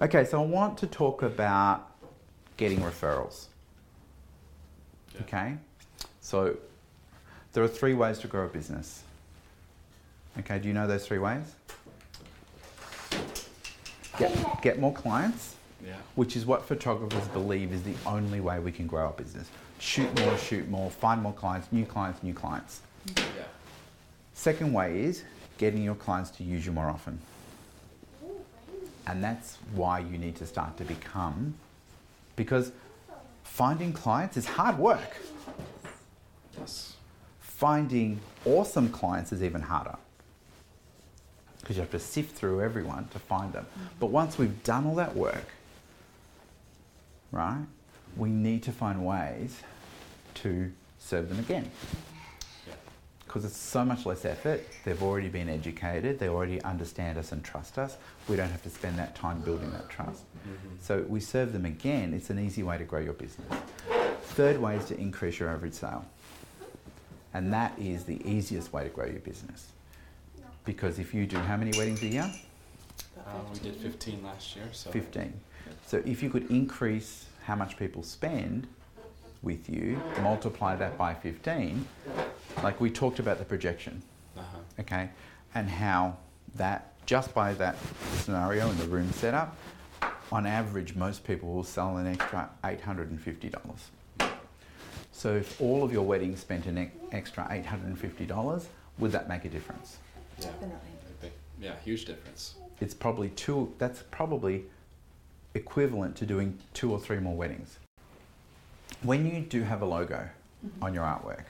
Okay, so I want to talk about getting referrals. Yeah. Okay, so there are three ways to grow a business. Okay, do you know those three ways? Get, get more clients, Yeah. which is what photographers believe is the only way we can grow our business. Shoot more, shoot more, find more clients, new clients, new clients. Yeah. Second way is getting your clients to use you more often. And that's why you need to start to become, because finding clients is hard work. Yes. Finding awesome clients is even harder because you have to sift through everyone to find them. Mm-hmm. But once we've done all that work, right, we need to find ways to serve them again. Yeah. because it's so much less effort. They've already been educated. They already understand us and trust us. We don't have to spend that time building that trust. So we serve them again. It's an easy way to grow your business. Third way is to increase your average sale. And that is the easiest way to grow your business. Because if you do how many weddings a year? Uh, we did 15 last year, so 15. So if you could increase how much people spend with you, multiply that by 15, like we talked about the projection, Uh-huh. okay, and how that just by that scenario and the room setup, on average, most people will sell an extra $850. So if all of your weddings spent an ex- extra $850, would that make a difference? Yeah. Definitely. A yeah, huge difference. It's probably two, that's probably equivalent to doing two or three more weddings. When you do have a logo on your artwork,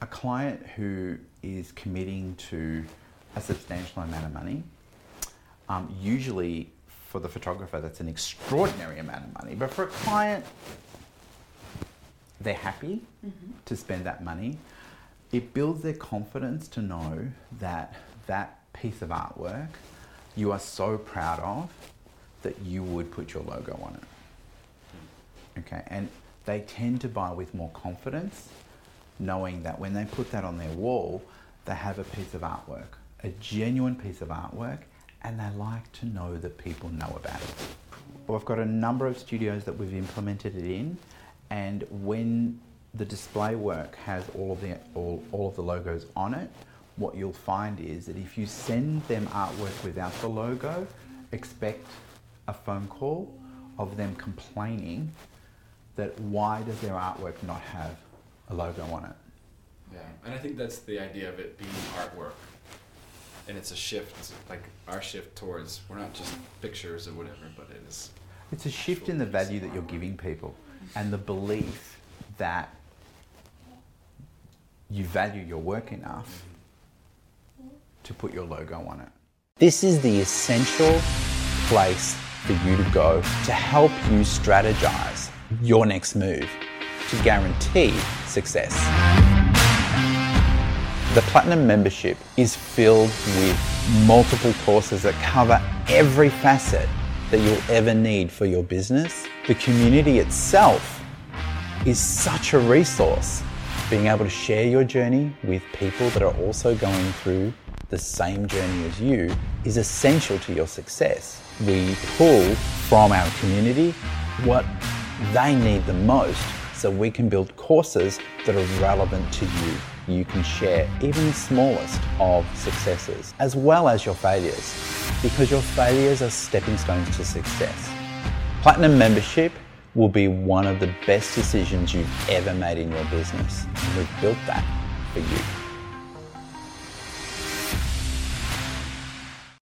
a client who is committing to a substantial amount of money, um, usually for the photographer, that's an extraordinary amount of money. But for a client, they're happy to spend that money. It builds their confidence to know that that piece of artwork you are so proud of that you would put your logo on it. Okay, and they tend to buy with more confidence, knowing that when they put that on their wall, they have a piece of artwork, a genuine piece of artwork, and they like to know that people know about it. Well, I've got a number of studios that we've implemented it in, and when the display work has all of the all, all of the logos on it, what you'll find is that if you send them artwork without the logo, expect a phone call of them complaining that why does their artwork not have a logo on it? Yeah, and I think that's the idea of it being artwork. And it's a shift, like our shift towards, we're not just pictures or whatever, but it is. It's a shift in the value that you're giving people and the belief that you value your work enough mm-hmm. to put your logo on it. This is the essential place for you to go to help you strategize your next move to guarantee success. The Platinum membership is filled with multiple courses that cover every facet that you'll ever need for your business. The community itself is such a resource. Being able to share your journey with people that are also going through the same journey as you is essential to your success. We pull from our community what they need the most so we can build courses that are relevant to you. You can share even the smallest of successes as well as your failures because your failures are stepping stones to success. Platinum membership will be one of the best decisions you've ever made in your business. We've built that for you.